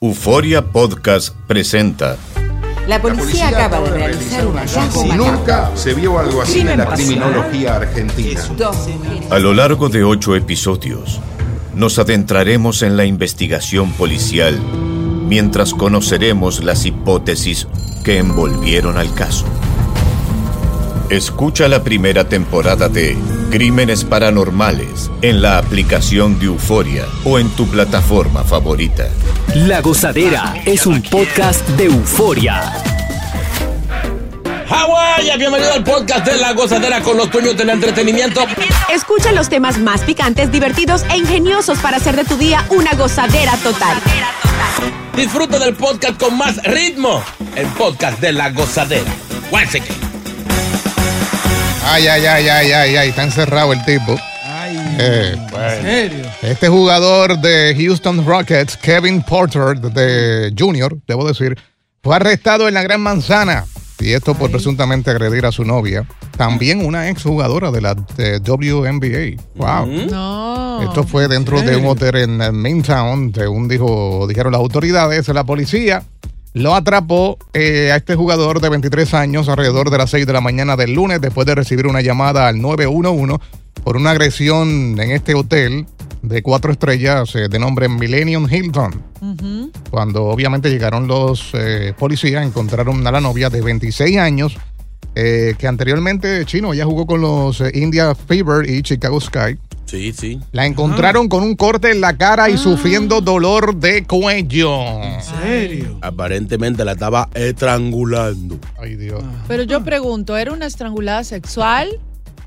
Euforia Podcast presenta. La policía acaba de realizar un hallazgo Si nunca se vio algo así en la criminología argentina. A lo largo de ocho episodios, nos adentraremos en la investigación policial mientras conoceremos las hipótesis que envolvieron al caso. Escucha la primera temporada de Crímenes Paranormales en la aplicación de Euforia o en tu plataforma favorita. La Gozadera es un podcast de euforia. Hawái, bienvenido al podcast de La Gozadera con los dueños del entretenimiento. Escucha los temas más picantes, divertidos e ingeniosos para hacer de tu día una gozadera total. Disfruta del podcast con más ritmo. El podcast de La Gozadera. Guáchate. Ay, ay, ay, ay, ay, ay, está encerrado el tipo. Eh, ¿En serio? este jugador de Houston Rockets, Kevin Porter, de Junior, debo decir, fue arrestado en la Gran Manzana. Y esto por presuntamente agredir a su novia. También una exjugadora de la de WNBA. Wow. No. Esto fue dentro de un hotel en Maintown, según dijo, dijeron las autoridades. La policía lo atrapó eh, a este jugador de 23 años alrededor de las 6 de la mañana del lunes después de recibir una llamada al 911 por una agresión en este hotel de cuatro estrellas eh, de nombre Millennium Hilton. Cuando obviamente llegaron los eh, policías, encontraron a la novia de 26 años que anteriormente, chino, ya jugó con los India Fever y Chicago Sky. Sí, sí. La encontraron con un corte en la cara y sufriendo dolor de cuello. ¿En serio? Aparentemente la estaba estrangulando. Ay, Dios. Pero yo pregunto, ¿era una estrangulada sexual?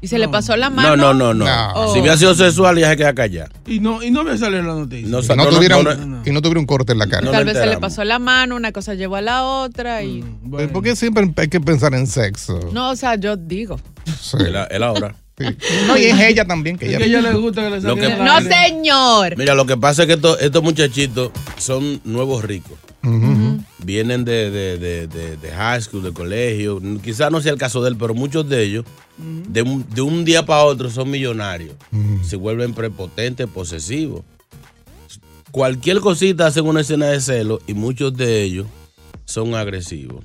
¿Y se le pasó la mano? No, no, no, no. Oh. Si hubiera sido sexual, ya se queda callada. Y no, y no me salió en la noticia. No, Y no, no, no, tuviera no, un, no. y no tuviera un corte en la cara. No. Tal vez se le pasó la mano, una cosa llevó a la otra y... Bueno. ¿Por qué siempre hay que pensar en sexo? No, o sea, yo digo. Sí. Es la hora. Sí. No, y es ella también, que ella. que a ella le gusta que le Lo que- No, señor. Mira, lo que pasa es que estos, estos muchachitos son nuevos ricos. Vienen de, de, de, de, de high school, de colegio. Quizás no sea el caso de él, pero muchos de ellos, de, un, de un día para otro, son millonarios. Se vuelven prepotentes, posesivos. Cualquier cosita hacen una escena de celo y muchos de ellos son agresivos.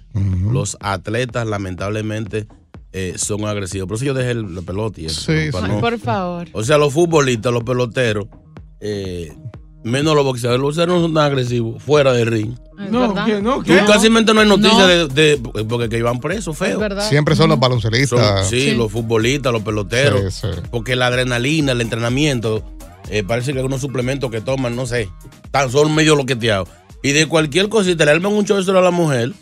Los atletas, lamentablemente, eh, son agresivos. Por eso yo dejé el- la pelota y eso. Sí, sí. no- Por favor. o sea, los futbolistas, los peloteros, eh, menos los boxeadores, los boxeadores no son tan agresivos, fuera del ring. ¿Es No, que no, que casi no hay noticias No. de, de- porque que iban presos, verdad. Siempre son los Son, baloncelistas. sí, Sí. los futbolistas, los peloteros. Sí, sí. Porque la adrenalina, el entrenamiento, eh, parece que algunos suplementos que toman, no sé, tan son medio loqueteados. Y de cualquier cosita le arman un show a la mujer.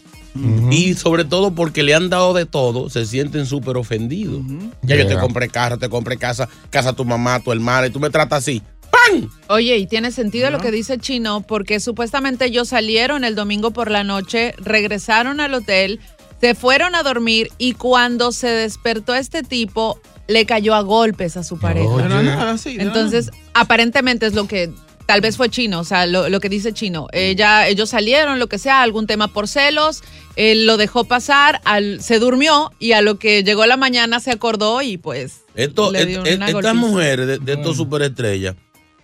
Y sobre todo porque le han dado de todo, se sienten súper ofendidos. Ya yo te compré carro, te compré casa, casa a tu mamá, a tu hermana, y tú me tratas así. ¡Pam! Oye, y tiene sentido lo que dice Chino, porque supuestamente ellos salieron el domingo por la noche, regresaron al hotel, se fueron a dormir y cuando se despertó este tipo, le cayó a golpes a su pareja. Oye. Entonces, aparentemente es lo que tal vez fue Chino, o sea, lo, lo que dice Chino. Ella, ellos salieron, lo que sea, algún tema por celos, él lo dejó pasar, al, se durmió y a lo que llegó la mañana se acordó y pues Esto, le dio et- et- una estas mujeres de, de estos superestrellas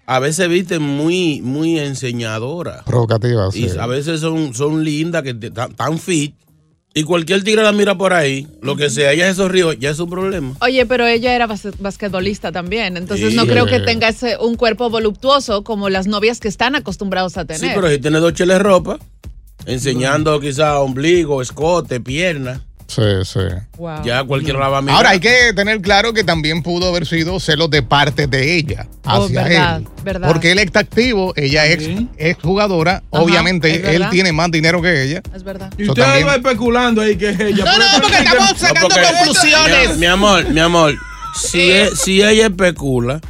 a veces visten muy, muy enseñadoras. Provocativas. Y sí. a veces son, son lindas, que tan, tan fit, Y cualquier tigre la mira por ahí, lo que sea, ella se sonrió, ya es su problema. Oye, pero ella era bas- basquetbolista también, entonces Sí. no creo que tenga ese, un cuerpo voluptuoso como las novias que están acostumbrados a tener. Sí, pero si tiene dos cheles de ropa, enseñando quizá ombligo, escote, pierna, Sí, sí. Wow. ya cualquiera la va a mirar. Ahora hay que tener claro que también pudo haber sido celos de parte de ella Oh, hacia verdad, él. verdad. Porque él está activo, ella es, es jugadora. Ajá, Obviamente él tiene más dinero que ella. Es verdad. Y usted también. va especulando ahí que es ella. No, no, porque estamos sacando porque- conclusiones. Mi, mi amor, mi amor, si, si ella especula,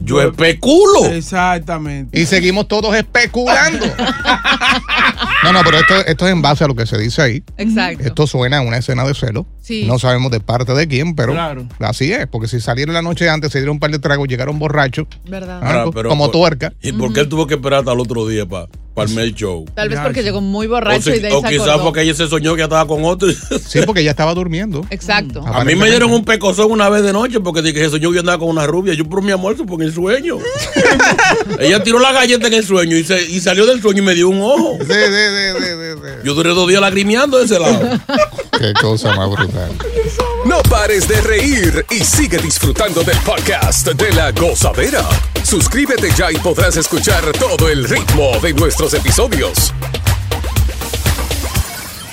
yo especulo. Exactamente. Y seguimos todos especulando. no, no, pero esto, esto es en base a lo que se dice ahí. Exacto. Esto suena a una escena de celo. Sí. No sabemos de parte de quién, pero Claro. así es. Porque si salieron la noche antes, se dieron un par de tragos, llegaron borrachos, ¿Verdad? ah, Ahora, co- pero como por- tuerca. ¿Y por qué él tuvo que esperar hasta el otro día para el mail show? Tal vez porque llegó muy O, borracho si- y de ahí o quizás porque ella se soñó que ya estaba con otro. Sí, porque ella estaba durmiendo. Exacto. A mí me dieron un pecozón una vez de noche porque dije que se soñó que yo andaba con una rubia. Yo, pero mi amor, eso fue en el sueño. ella tiró la galleta en el sueño y, se- y salió del sueño y me dio un ojo. Sí, sí, sí, sí, sí, sí. Yo duré dos días lagrimeando de ese lado. Qué cosa más brutal. No pares de reír y sigue disfrutando del podcast de la gozadera. Suscríbete ya y podrás escuchar todo el ritmo de nuestros episodios.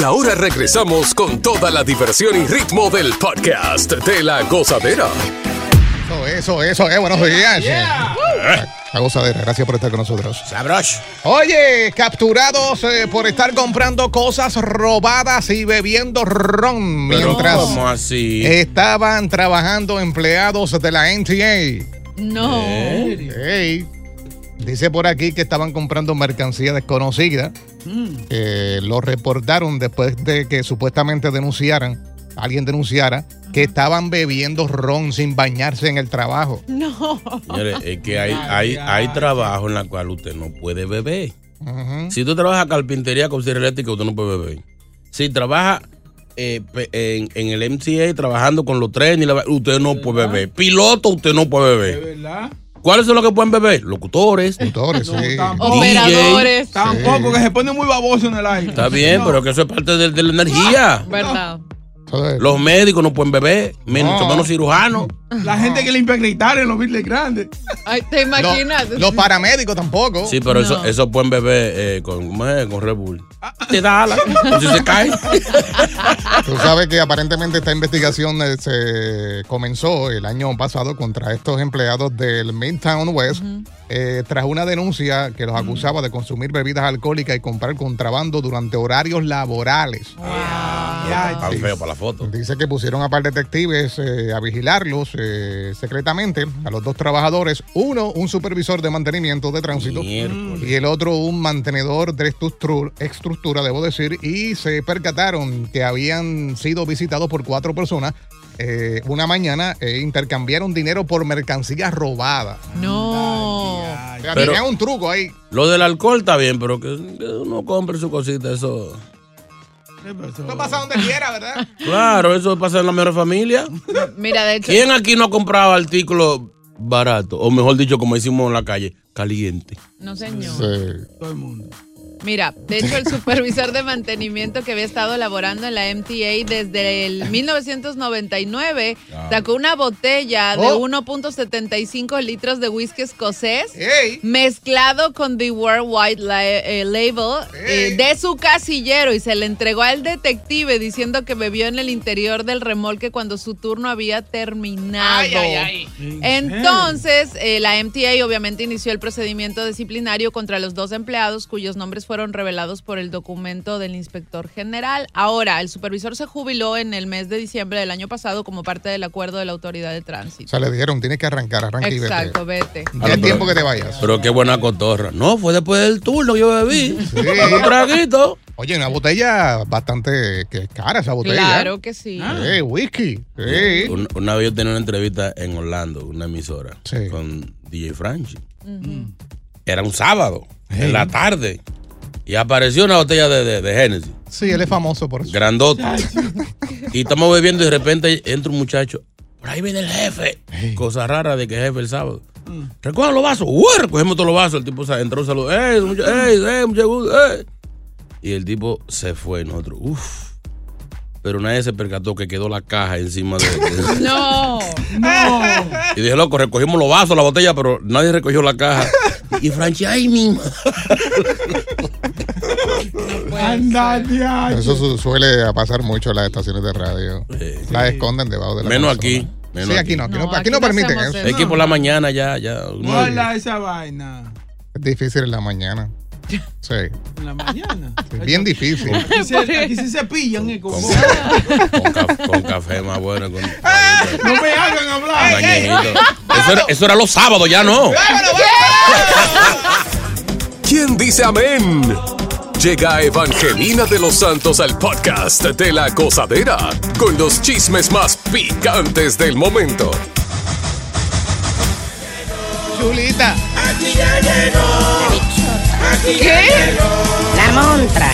Y ahora regresamos con toda la diversión y ritmo del podcast de la gozadera. Eso, eso, eso, eh, buenos días. La gozadera, gracias por estar con nosotros. Sabrosh. Oye, capturados eh, por estar comprando cosas robadas y bebiendo ron Pero mientras ¿cómo así? estaban trabajando empleados de la NTA. No. Ey, dice por aquí que estaban comprando mercancía desconocida. Eh, lo reportaron después de que supuestamente denunciaran, alguien denunciara, que estaban bebiendo ron sin bañarse en el trabajo. No. Señores, es que hay, hay, hay trabajo en la cual usted no puede beber. Ujú. Si tú trabajas carpintería con cierre eléctrica, usted no puede beber. Si trabaja eh, en, en el MCA trabajando con los trenes, y la- usted no puede beber. Piloto, usted no puede beber. ¿Verdad? ¿Cuáles son los que pueden beber? Locutores. Locutores, sí. tampoco. Operadores. Tampoco, que se pone muy baboso en el aire. Está bien, pero que eso es parte de, de la energía. ¿Verdad? Los médicos no pueden beber, menos, No. menos cirujanos. La gente que limpia cristales en los birles grandes. Ay, ¿te imaginas? Los, los paramédicos tampoco. Sí, pero eso, No. eso pueden beber eh, con, con Red Bull. Te da ala. Si se cae. Tú sabes que aparentemente esta investigación eh, se comenzó el año pasado contra estos empleados del Midtown West eh, tras una denuncia que los acusaba de consumir bebidas alcohólicas y comprar contrabando durante horarios laborales. Tan feo para la foto. Dice que pusieron a par de detectives eh, a vigilarlos eh, secretamente a los dos trabajadores. Uno, un supervisor de mantenimiento de tránsito. Miércoles. Y el otro, un mantenedor de estructura, debo decir. Y se percataron que habían sido visitados por cuatro personas eh, una mañana e intercambiaron dinero por mercancía robada. No. O sea, Pero- tenían un truco ahí. Lo del alcohol está bien, pero que que uno compre su cosita, eso. Esto pasa donde quiera, ¿verdad? Claro, eso pasa en la mejor familia. Mira, de hecho. ¿Quién aquí no ha comprado artículos baratos? O mejor dicho, como decimos en la calle, caliente. No, señor. Sí. Todo el mundo. Mira, de hecho el supervisor de mantenimiento que había estado laborando en la MTA desde el 1999 sacó una botella de Oh. 1.75 litros de whisky escocés mezclado con The World La- eh, Label eh, de su casillero y se le entregó al detective diciendo que bebió en el interior del remolque cuando su turno había terminado. Entonces, eh, la MTA obviamente inició el procedimiento disciplinario contra los dos empleados cuyos nombres fueron revelados por el documento del inspector general. Ahora, el supervisor se jubiló en el mes de diciembre del año pasado como parte del acuerdo de la autoridad de O tránsito. sea, le dijeron, tienes que arrancar, arranca y Exacto, vete. vete. Ya es tiempo que te vayas. Pero qué buena cotorra. No, fue después del turno que yo bebí. Un traguito. Oye, una botella bastante que es cara esa botella. Claro que sí. Eh, whisky. Sí. Un- una vez yo tenía una entrevista en Orlando, una emisora, con DJ Franchi. Era un sábado, en la tarde. Y apareció una botella de, de, de Genesis, Sí, él es famoso por eso. grandota. y estamos bebiendo y de repente entra un muchacho. Por ahí viene el jefe. Cosa rara de que el jefe el sábado. Recojan los vasos. ¡Uy! Recogemos todos los vasos. El tipo entró, saludó. ¡Ey, mucha, ey, ey, mucho gusto! ey". Y el tipo se fue. Nosotros, uff. Pero nadie se percató que quedó la caja encima de. de- No, no. Y dije, loco, recogimos los vasos, la botella, pero nadie recogió la caja. Y Franchi, ay, mi ma-". Anda, diache. Eso su- suele pasar mucho en las estaciones de radio. Las esconden debajo de la Menos aquí. menos Sí, aquí no, aquí no, aquí no permiten eso. Es que por la mañana ya, ya. Guarda esa vaina. Es difícil en la mañana. Sí. En la mañana. sí, Bien difícil. Aquí se, aquí sí se pillan, eh, con- con, caf- con café más bueno. Con, No me hagan hablar. Eso, era, eso era los sábados, ya no. ¿Quién dice amén? Llega Evangelina de los Santos al podcast de la gozadera con los chismes más picantes del momento. Chulita. Aquí ya llegó. Aquí ¿Qué? ya llegó. La montra,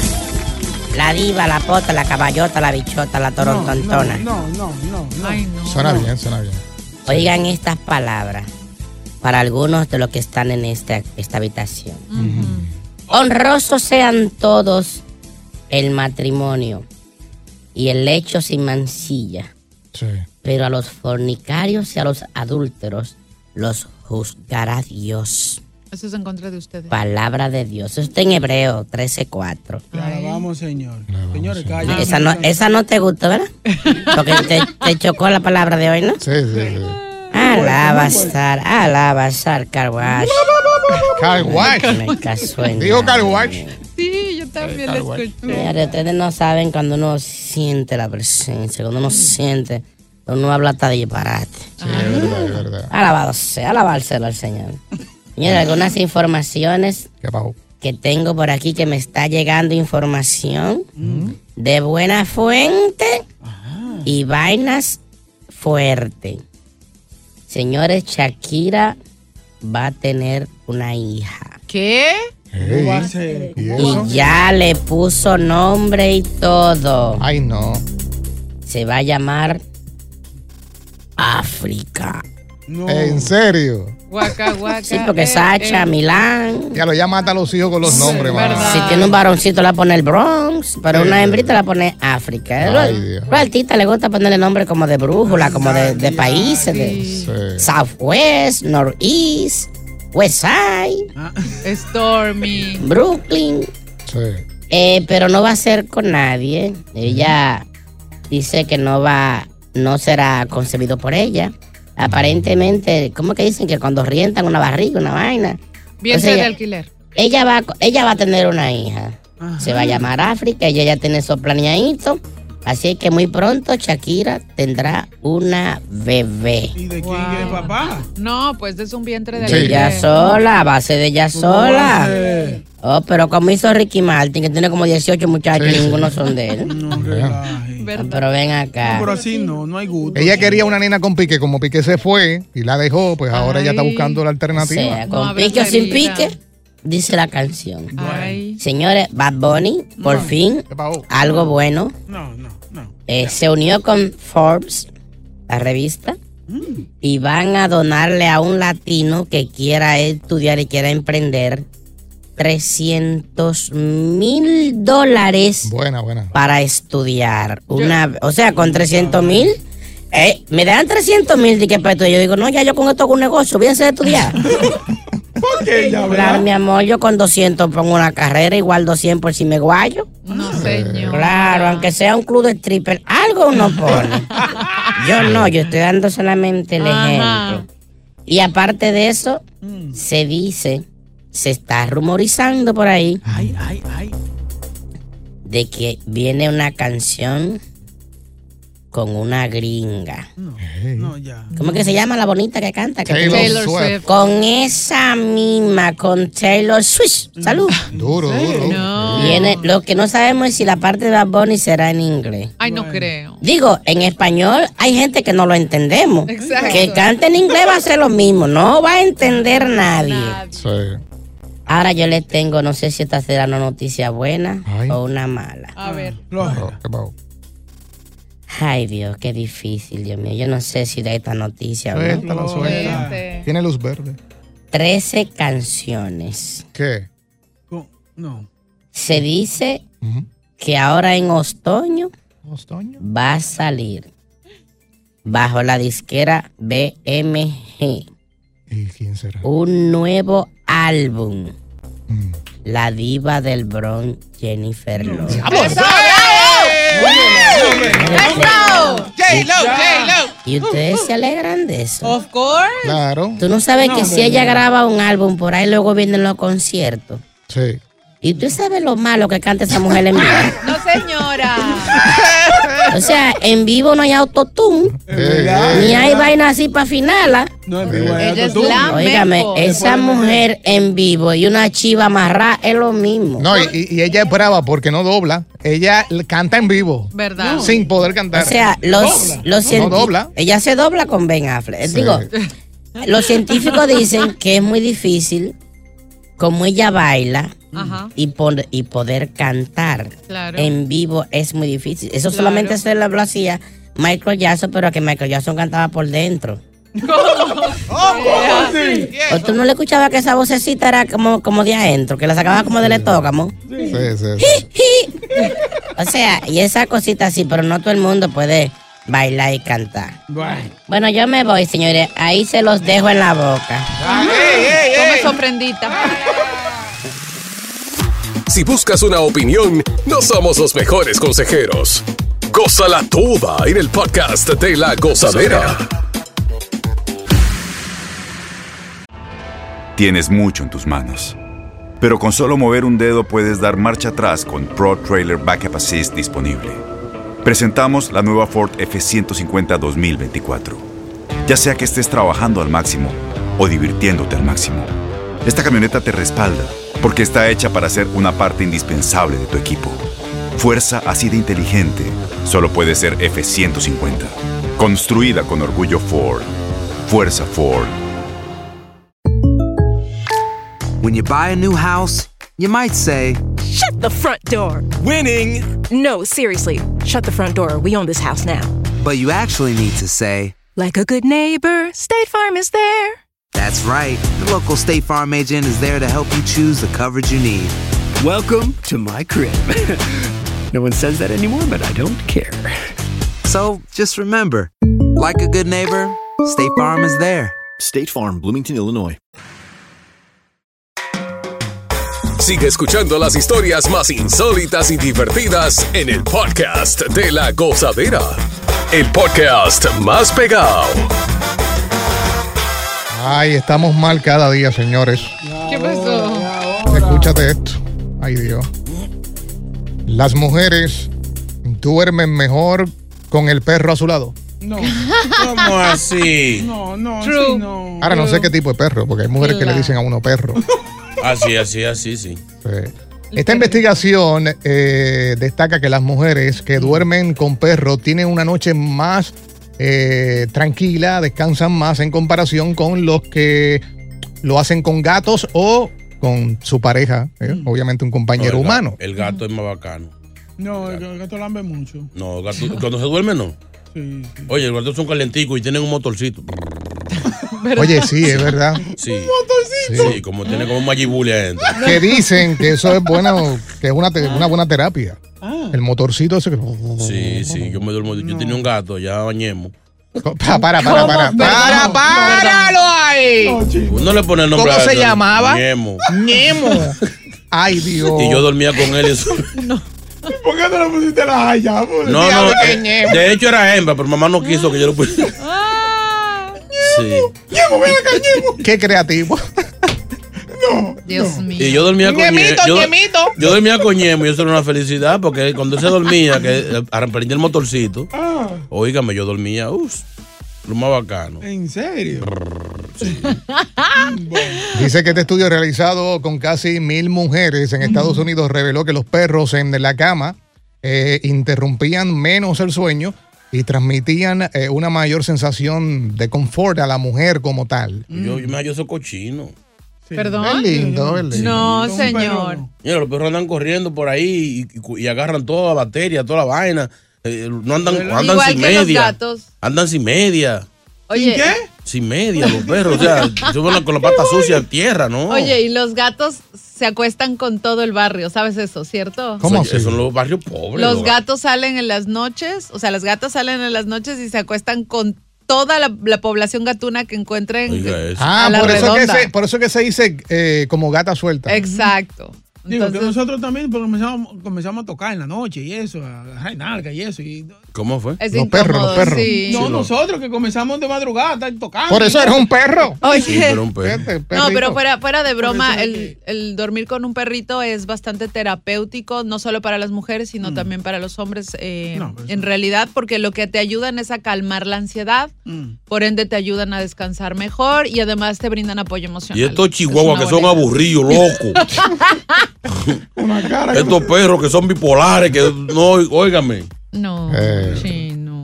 la diva, la pota, la caballota, la bichota, la torontontona. No, no, no. no. Suena bien, suena bien. Oigan estas palabras para algunos de los que están en esta, esta habitación. Honrosos sean todos el matrimonio y el lecho sin mancilla, Sí. pero a los fornicarios y a los adúlteros los juzgará Dios. Eso es en contra de ustedes. Palabra de Dios. Eso está en Hebreo 13:4. Le alabamos, señor. Señores, callen. Esa no, esa no te gustó, ¿verdad? Porque te, te chocó la palabra de hoy, ¿no? Sí, sí, sí. Alaba estar, alaba estar, carwash. Caso en Dijo nada. carwash. Sí, yo también lo escuché. Señores, ustedes no saben cuando uno siente la presencia, cuando uno siente, uno habla hasta de disparate. Sí, es verdad, es verdad. Alabado sea, alabárselo al Señor. Señores, algunas informaciones que tengo por aquí que me está llegando información de buena fuente y vainas fuerte. Señores, Shakira va a tener una hija. ¿Qué? ¿Cómo va a ser? ¿Y Y ya le puso nombre y todo. Ay, no. Se va a llamar África. No. ¿En serio? Guaca, guaca. Sí, porque eh, Sacha, eh. Milán. Ya lo ya mata a los hijos con los nombres, verdad. mano. Si tiene un varoncito la pone el Bronx, pero una hembrita la pone África. Los artistas les gusta ponerle nombre como de brújula, como de, de países, de Sí. Southwest, Northeast, Westside, Stormy. Brooklyn. Sí. Eh, pero no va a ser con nadie. Ella dice que no va, no será concebido por ella. Aparentemente, ¿cómo que dicen que cuando rientan una barriga, una vaina? Entonces, de alquiler. ella va, ella va a tener una hija. Se va a llamar África, ella ya tiene eso planeadito. Así que muy pronto Shakira tendrá una bebé. ¿Y de quién es papá? No, pues es un vientre de De ella sola, a base de ella ¿Cómo va a sola. Oh, pero como hizo Ricky Martin, que tiene como 18 muchachos y ninguno son de él. No, relaje. Pero ven acá. Pero así no, no hay gusto. Ella quería una nena con pique, como Piqué se fue y la dejó, pues ahora ella está buscando la O alternativa. sea, No con pique o sin pique, dice la canción. Ay. Señores, Bad Bunny, por fin, ¿Qué pasó? algo bueno. No, no, no. Eh, se unió con Forbes, la revista, y van a donarle a un latino que quiera estudiar y quiera emprender 300 mil dólares Buena, buena. para estudiar. Una, o sea, con 300 mil, eh, me dan 300 mil de que para estudiar. Yo digo, no, ya yo con esto hago un negocio, voy a hacer estudiar. Claro, mi amor, yo con 200 pongo una carrera, igual 200 por si me guayo. No, señor. Claro, aunque sea un club de stripper, algo uno pone. Yo no, yo estoy dando solamente el Ajá. ejemplo. Y aparte de eso, se dice, se está rumorizando por ahí Ay, ay, ay. de que viene una canción con una gringa. No, ya. ¿Cómo que se llama la bonita que canta? Que Taylor Taylor Swift. Swift. Con esa misma, con Taylor Swift. Salud. Duro, duro. No. Viene, lo que no sabemos es si la parte de Bad Bunny será en inglés. Ay, no creo. Digo, en español hay gente que no lo entendemos. Exacto. Que cante en inglés va a ser lo mismo, no va a entender nadie. Sí. Ahora yo le tengo, no sé si esta será una noticia buena Ay. o una mala. A ver. Ay Dios, qué difícil, Dios mío. Yo no sé si de esta noticia o no. Suéltala. Este. Tiene luz verde. 13 canciones. ¿Qué? No. Se dice que ahora en otoño Ostoño. va a salir bajo la disquera BMG ¿Y quién será? un nuevo álbum. Mm. La diva del Bronx, Jennifer Lopez. ¡Bravo! Y ustedes se alegran de eso. Of course. Claro. Tú no sabes que si ella graba un álbum por ahí luego vienen los conciertos. Sí. Y tú sabes lo malo que canta esa mujer en vivo. No, señora. O sea, en vivo no hay autotune, ni hay vaina así para finala. No es vivo, Ella es tú. la- Óigame, Lamento. esa mujer en vivo y una chiva amarrada es lo mismo. No, y, y ella es brava porque no dobla. Ella canta en vivo. ¿Verdad? Sin poder O cantar. sea, los, los No dobla. Ella se dobla con Ben Affleck. Sí. Digo, los científicos dicen que es muy difícil como ella baila Ajá. y, pon- y poder cantar Claro. en vivo es muy difícil. Eso Claro. solamente se lo hacía Michael Jackson, pero que Michael Jackson cantaba por dentro. ¿O tú no le escuchabas que esa vocecita era como, como de adentro, que la sacaba como del estómago? Sí, sí, sí. O sea, y esa cosita así, pero no todo el mundo puede bailar y cantar. Bueno. Bueno, yo me voy, señores. Ahí se los dejo en la boca. Si buscas una opinión, no somos los mejores consejeros. Gózala toda en el podcast de la gozadera. Tienes mucho en tus manos. Pero con solo mover un dedo puedes dar marcha atrás con Pro Trailer Backup Assist disponible. Presentamos la nueva Ford F150 2024. Ya sea que estés trabajando al máximo o divirtiéndote al máximo, esta camioneta te respalda porque está hecha para ser una parte indispensable de tu equipo. Fuerza así de inteligente solo puede ser F150. Construida con orgullo Ford. Fuerza Ford. When you buy a new house, you might say, Shut the front door. Winning. No, seriously. Shut the front door. We own this house now. but you actually need to say, Like a good neighbor, State Farm is there. That's right. The local State Farm agent is there to help you choose the coverage you need. Welcome to my crib. no one says that anymore, but I don't care. So just remember, like a good neighbor, State Farm is there. State Farm, Bloomington, Illinois. Sigue escuchando las historias más insólitas y divertidas en el podcast de la gozadera. El podcast más pegado. Ay, estamos mal cada día, señores. ¿Qué pasó? Escúchate esto. Ay, Dios. Las mujeres duermen mejor con el perro a su lado. No. ¿Cómo así? No, no, True. sí, no. Ahora no sé qué tipo de perro, porque hay mujeres que le dicen a uno perro. Así, así, así, sí. Sí. Esta investigación eh, destaca que las mujeres que duermen con perro tienen una noche más eh, tranquila, descansan más en comparación con los que lo hacen con gatos o con su pareja, ¿eh? obviamente un compañero No, el humano. El gato es más bacano. No, el el gato lambe mucho. No, gato- cuando se duerme no. Sí, sí. Oye, el gato son calenticos y tienen un motorcito. Oye, sí, es verdad. Sí. Sí, como tiene como un magibuli adentro. Que dicen que eso es bueno, que es una, una buena terapia. El motorcito ese que... Sí, sí, yo me duermo. Yo tenía un gato, ya bañemos. Pa- Para, para, para. Para, páralo ahí. No le pone el nombre ¿Cómo a se llamaba? Ñemo. Ñemo. Ay, Dios. Y yo dormía con él. y eso- ¿Por qué no le pusiste la haya? No, no. eh, De hecho era hembra, pero mamá no quiso que yo lo pusiera. Sí. Ñemo, ven acá, Ñemo. Qué creativo. Dios mío. Y yo dormía con Ñemito, Ñe- yo, Ñemito. yo dormía con Ñemo y eso era una felicidad porque cuando se dormía, que eh, aprendí el motorcito, Ah, oígame, yo dormía, uff, lo más bacano. ¿En serio? Dice que este estudio realizado con casi mil mujeres en Estados Unidos reveló que los perros en la cama eh, interrumpían menos el sueño y transmitían eh, una mayor sensación de confort a la mujer como tal. Yo, yo, yo soy cochino. ¿Perdón? Es lindo, es lindo. No, señor. Mira, los perros andan corriendo por ahí y, agarran toda la batería, toda la vaina. Eh, no andan, andan Igual sin que los media. gatos. Andan sin media. Oye, Sin media, los perros. O sea, suben con la pata sucia a tierra, ¿no? Oye, y los gatos se acuestan con todo el barrio, ¿sabes eso, cierto? Eso- Esos son los barrios pobres. Los gatos salen en las noches, o sea, las gatas salen en las noches y se acuestan con toda la, la población gatuna que encuentren Ah, a la por eso, que se, por eso que se dice eh, como gata suelta. Exacto. Digo, que nosotros también porque comenzamos, comenzamos a tocar en la noche y eso, a nalga y eso. Y, ¿Cómo fue? Es Los perros, los perros. sí. no, Sí, nosotros que comenzamos de madrugada a estar tocando. Por eso eres un perro. Oye. Sí, pero un perro. Vete, No, pero fuera, fuera de broma, el, el dormir con un perrito es bastante terapéutico, no solo para las mujeres, sino también para los hombres, eh, No, pero en realidad, porque lo que te ayudan es a calmar la ansiedad, Mm. por ende te ayudan a descansar mejor y además te brindan apoyo emocional. Y estos Es chihuahuas que son aburridos, locos. Una cara. estos perros que son bipolares, que no, óigame. No, Eh. sí, no.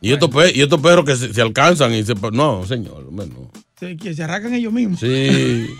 Y estos, pe- y estos perros que se, se alcanzan y se. No, señor, hombre, no. Se, que se arrancan ellos mismos. Sí.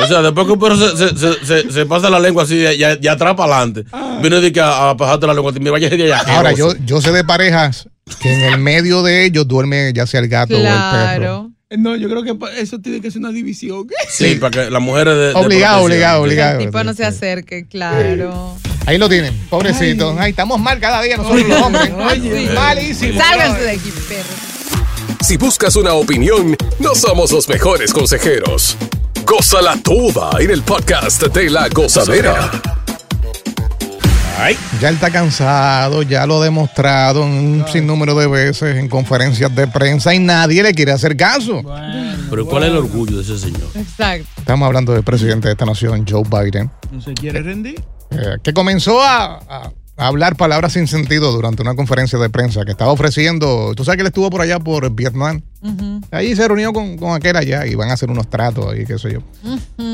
O sea, después que un perro se, se, se, se- se pasa la lengua así de, ya, ya atrás para adelante, viene de que a, a pasarte la lengua, mira, vaya de allá. Ahora, yo, yo sé de parejas que en el medio de ellos duerme ya sea el gato o el perro. Claro. No, yo creo que eso tiene que ser una división. Sí, para que las mujeres de. de Obligado, obligado, Sí. obligado. El tipo no se acerque, claro. Ahí lo tienen, pobrecito. Ay, estamos mal cada día nosotros los hombres. Oye. Malísimo. Sálganse de aquí, perro. Si buscas una opinión, no somos los mejores consejeros. Gózala toda en el podcast de la gozadera. Ay, Ya él está cansado, ya lo ha demostrado un sinnúmero de veces en conferencias de prensa y nadie le quiere hacer caso. pero ¿cuál es el orgullo de ese señor? Exacto. Estamos hablando del presidente de esta nación, Joe Biden, No se quiere rendir. Eh, que comenzó a, a- hablar palabras sin sentido durante una conferencia de prensa que estaba ofreciendo. Tú sabes que él estuvo por allá por Vietnam. Allí se reunió con, con aquel allá y van a hacer unos tratos ahí, qué sé yo.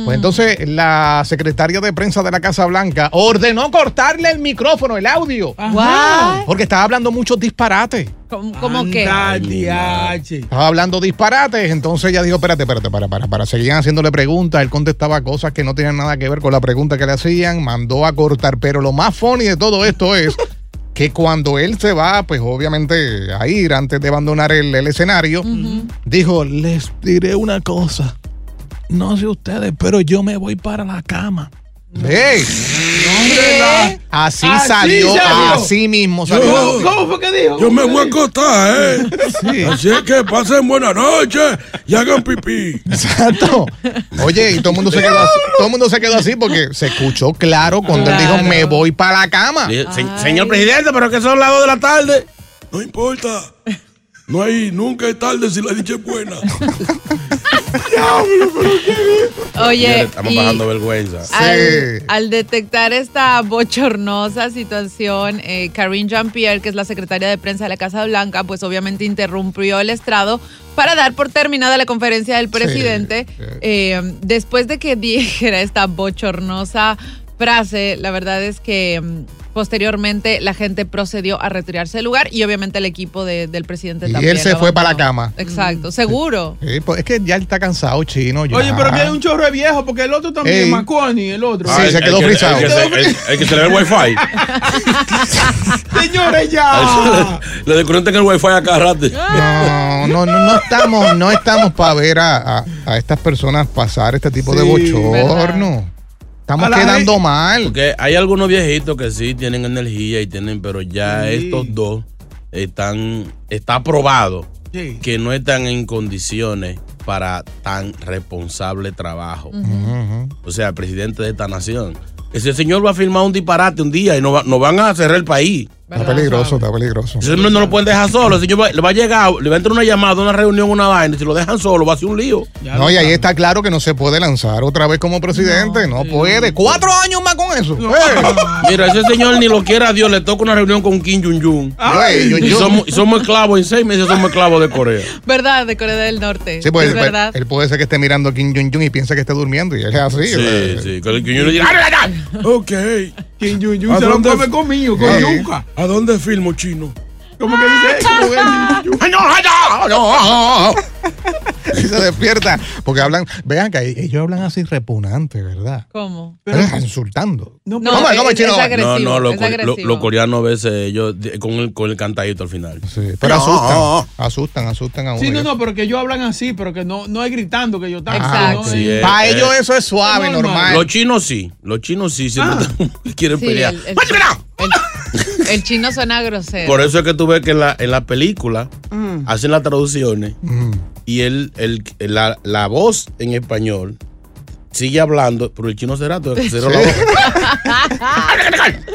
Pues entonces la secretaria de prensa de la Casa Blanca ordenó cortarle el micrófono, el audio, What? porque estaba hablando muchos disparates. ¿Cómo, cómo que? Anda, diache. Estaba hablando disparates, entonces ella dijo, espérate, espérate, para, para, para. Seguían haciéndole preguntas, él contestaba cosas que no tenían nada que ver con la pregunta que le hacían, mandó a cortar, pero lo más funny de todo esto es que cuando él se va, pues obviamente a ir antes de abandonar el, el escenario, dijo, les diré una cosa, no sé ustedes, pero yo me voy para la cama. ¡Ey! Así, Así salió, salió. así mismo ¿Cómo, salió. cómo fue que dijo? Yo me voy a acostar, ¿eh? Sí. Así es que pasen buena noche y hagan pipí. Exacto. Oye, y todo el mundo se quedó así, todo el mundo se quedó así porque se escuchó claro cuando él dijo me voy para la cama. Dije, "Se- señor presidente, pero que son las 2 de la tarde. No importa. No hay, nunca es tarde si la dicha es buena. Oye, estamos y bajando vergüenza. al, Sí. al detectar esta bochornosa situación, eh, Karine Jean-Pierre, que es la secretaria de prensa de la Casa Blanca, pues obviamente interrumpió el estrado para dar por terminada la conferencia del presidente. Eh, después de que dijera esta bochornosa frase, la verdad es que mm, Posteriormente, la gente procedió a retirarse del lugar y obviamente el equipo de- del presidente Y también. él se fue para la cama. Exacto, seguro. Sí, pues es que ya él está cansado, chino. ya. Oye, pero que hay un chorro de viejo, porque el otro también, Ey. Maconi, el otro. Sí, se quedó frisado. El el- el que se le ve el wifi. Señores, ya. le desconectan el wifi a cada rato. No, no, no, no estamos, no estamos para ver a, a- a estas personas pasar este tipo de bochorno. Estamos quedando gente- mal. Porque hay algunos viejitos que sí tienen energía y tienen, pero ya estos dos están, está probado Sí. que no están en condiciones para tan responsable trabajo. O sea, el presidente de esta nación. Ese señor va a firmar un disparate un día y nos, va- nos van a cerrar el país. Está peligroso, está peligroso. Ese señor no lo pueden dejar solo. El señor va- le va a llegar, le va a entrar una llamada, una reunión, una vaina. y Si lo dejan solo, va a ser un lío. No, y ahí está claro que no se puede lanzar otra vez como presidente. No, puede. Cuatro años más con eso. Mira, ese señor ni lo quiera Dios, le toca una reunión con Kim Jong-un. Y somos, y somos esclavos, en seis meses somos esclavos de Corea. ¿Verdad? De Corea del Norte. Sí, pues es él, verdad. él puede ser que esté mirando a Kim Jong-un y piensa que esté durmiendo. Y él es así. Sí, ¿verdad? sí. Que el Kim Jong-un le. Ok. Kim Jong-un ¿A se lo come conmigo, con Ey, yuca. ¿A dónde filmo, chino? ¿Cómo que dice? ¿Cómo que dice? ¡Ay, no, ay, no, no! Y se despierta. Porque hablan, vean que ellos hablan así repugnante, ¿verdad? ¿Cómo? Pero insultando. No, No, ¿Cómo, es- cómo, es chino? agresivo. No, no, los lo- coreanos a veces ellos con el, con el cantadito al final. Sí, pero asustan. Asustan, asustan a uno. Sí, no, no, pero que ellos hablan así, pero que no, no es gritando que yo estaba. Exacto. Sí, Para ellos eso es suave, normal. normal. Los chinos sí, los chinos sí, siempre quieren Sí, pelear. el, el- el- chino suena grosero. Por eso es que tú ves que en la, en la película hacen las traducciones y el, el, la, la voz en español sigue hablando, pero el chino será cerró la boca.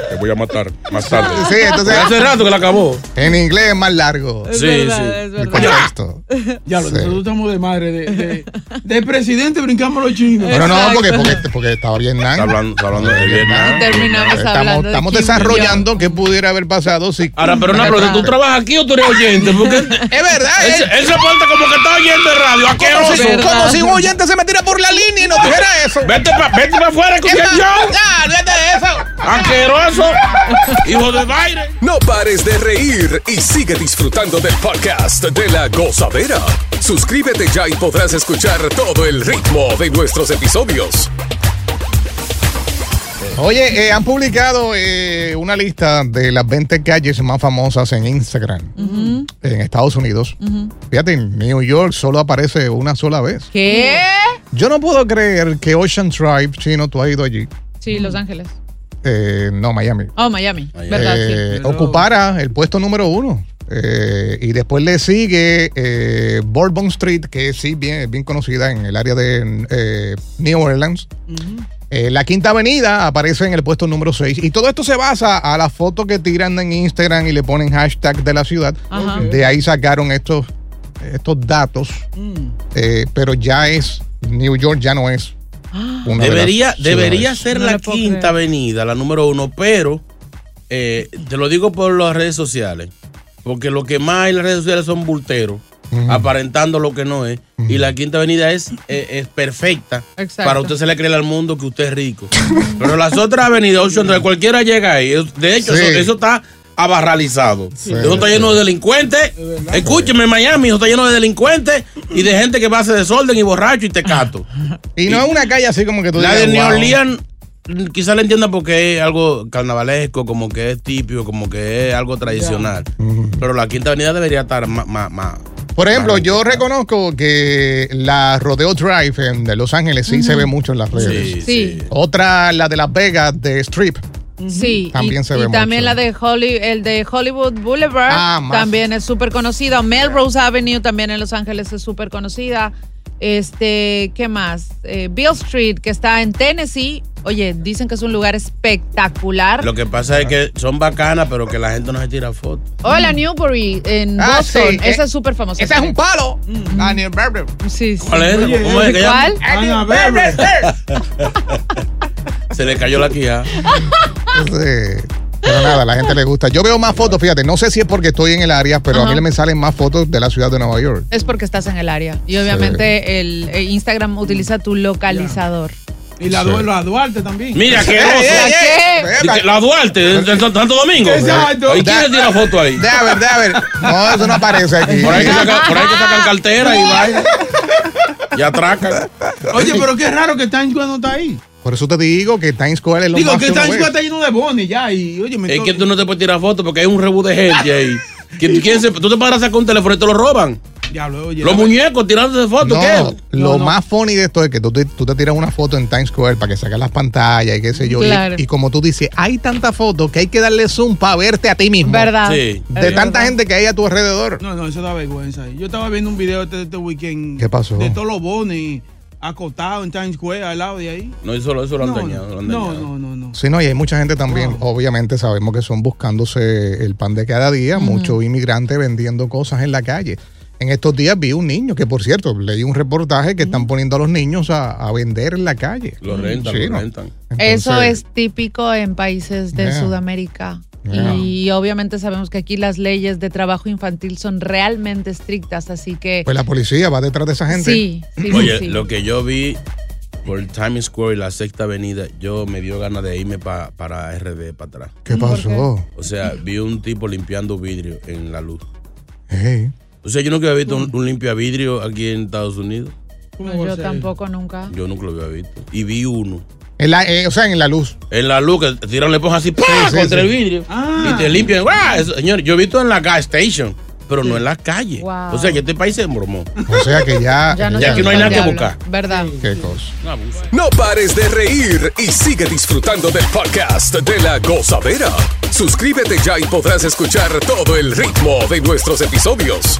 Te voy a matar más tarde. Sí, entonces. Hace rato que la acabó. En inglés es más largo. Es Sí, verdad, sí. es El verdad. contexto. Ya, lo Sí. nosotros estamos de madre. De, de, de presidente brincamos los chinos. Pero no, porque, porque, porque estaba Vietnam. Está hablando, está hablando de Vietnam. Terminamos Estamos, hablando de estamos desarrollando qué pudiera haber pasado si. Ahora, pero no, pero ¿tú trabajas aquí o tú eres oyente? Porque Es verdad, él, él- él se porta como que está oyendo el radio. como, si, como si un oyente se metiera por la línea y no dijera eso. Vete para vete pa afuera, ¿Qué escucha más? yo. Ya, olvídate de eso. Asqueroso. Hijo de baile. No pares de reír y sigue disfrutando del podcast de la gozadera. Suscríbete ya y podrás escuchar todo el ritmo de nuestros episodios. Oye, eh, han publicado eh, una lista de las 20 calles más famosas en Instagram en Estados Unidos. Fíjate, en New York solo aparece una sola vez. ¿Qué? Yo no puedo creer que Ocean Drive, chino, tú has ido allí. Sí, Los Ángeles. Eh, no, Miami. Oh, Miami. ¿Verdad? eh, sí. ocupara el puesto número uno. Eh, y después le sigue eh, Bourbon Street, que sí bien, bien conocida en el área de eh, New Orleans. Eh, la Quinta Avenida aparece en el puesto número 6. Y todo esto se basa a la foto que tiran en Instagram y le ponen hashtag de la ciudad. Ajá. De ahí sacaron estos, estos datos. Eh, pero ya es, New York ya no es. Una de Debería, debería ser No la quinta creer. avenida, la número uno, pero eh, te lo digo por las redes sociales, porque lo que más hay en las redes sociales son bulteros, aparentando lo que no es, y la quinta avenida es, eh, es perfecta Exacto. para usted se le creer al mundo que usted es rico. pero las otras avenidas, Ocean Drive, cualquiera llega ahí. De hecho, Sí. eso, eso está abarralizado. Sí. Eso está lleno de delincuentes. Escúcheme, Miami, eso está lleno de delincuentes y de gente que va a hacer desorden y borracho y tecato. Y no es una calle así como que tú La de New "Wow". Orleans quizás la entienda porque es algo carnavalesco, como que es típico, como que es algo tradicional. Pero la Quinta Avenida debería estar más... más, más Por ejemplo, yo reconozco que la Rodeo Drive en de Los Ángeles sí se ve mucho en las redes. Sí, Sí. Otra, la de Las Vegas, de Strip. Sí, También y, se ve y también mucho. la de Holly, el de Hollywood Boulevard Ah, más. también es súper conocida. Melrose Avenue también en Los Ángeles es súper conocida. Este, ¿qué más? Eh, Bill Street, que está en Tennessee. Oye, dicen que es un lugar espectacular. Lo que pasa es que son bacanas, pero que la gente no se tira fotos. Hola, Newbury, en Ah, Boston. sí, Esa eh, es súper famosa. Ese es un palo. Ah, New Berber. Sí, sí. ¿Cuál es? Oye, ¿Cómo es que? ¿Cuál? Ana Berber. Se le cayó la quija. Sí. Pero nada, a la gente le gusta. Yo veo más fotos, fíjate, no sé si es porque estoy en el área, pero a mí me salen más fotos de la ciudad de Nueva York. Es porque estás en el área. Y obviamente el, eh, Instagram utiliza tu localizador. Y la, Sí. La Duarte también. Mira, que Ey, ey, ey. Dice, La Duarte, de, de Santo Domingo. Exacto. ¿Y quién le tira foto ahí? Deja ver, deja ver. No, eso no aparece aquí. Por ahí que sacan, por ahí que sacan cartera y vaina. Y atracan. Oye, pero qué raro que Times Square no está ahí. Por eso te digo que Times Square es lo Digo más que uno Times. Square está lleno de bonis ya. Y oye, me Es que tú no te puedes tirar fotos porque hay un rebú de gente ahí. ¿Quién- quién se- tú te paras a sacar un teléfono y te lo roban. Diablo, oye. Los muñecos tirándose fotos, No, ¿qué? lo No, no. más funny de esto es que tú te, tú te tiras una foto en Times Square para que saques las pantallas y qué sé yo. y- Claro. Y, como tú dices, hay tantas fotos que hay que darle zoom para verte a ti mismo. ¿Verdad? Sí. De Es tanta verdad. gente que hay a tu alrededor. No, no, eso da vergüenza. Yo estaba viendo un video este, este weekend. ¿Qué pasó? De todos los bonis acotados en Times Square al lado de ahí. No, eso, lo- eso lo han No, dañado. lo han no, dañado. no, no, no. Sí, no, y hay mucha gente también, obviamente sabemos que son buscándose el pan de cada día, muchos inmigrantes vendiendo cosas en la calle. En estos días vi un niño que, por cierto, leí un reportaje que están poniendo a los niños a, a vender en la calle. Lo rentan, Sí, lo ¿no? rentan. Eso es típico en países de Yeah. Sudamérica. Yeah. Y obviamente sabemos que aquí las leyes de trabajo infantil son realmente estrictas, así que Pues la policía va detrás de esa gente. sí, sí, Oye, sí. lo que yo vi por Times Square y la sexta avenida, yo me dio ganas de irme pa- para RD, para atrás. ¿Qué pasó? O sea, vi un tipo limpiando vidrio en la luz. Hey. O sea, yo nunca había visto un, un limpia vidrio aquí en Estados Unidos. No, yo tampoco nunca. Yo nunca lo había visto. Y vi uno. En la- eh, o sea, en la luz. En la luz, que tiran, le ponen así ¡pah! sí, contra sí. el vidrio. Ah. Y te limpian. ¡guau! Eso, señor, yo he visto en la gas station, pero no en la calle. Wow. O sea, que este país se mormó. O sea que ya. Ya no Ya sé que no hay nada que buscar. ¿Verdad? Qué cosa. No pares de reír y sigue disfrutando del podcast de la gozadera. Suscríbete ya y podrás escuchar todo el ritmo de nuestros episodios.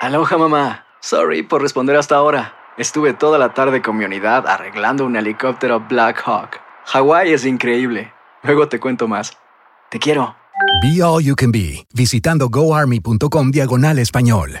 Aloha mamá. Sorry por responder hasta ahora. Estuve toda la tarde con mi unidad arreglando un helicóptero Black Hawk. Hawái es increíble. Luego te cuento más. Te quiero. Be All You Can Be, visitando goarmy.com diagonal español.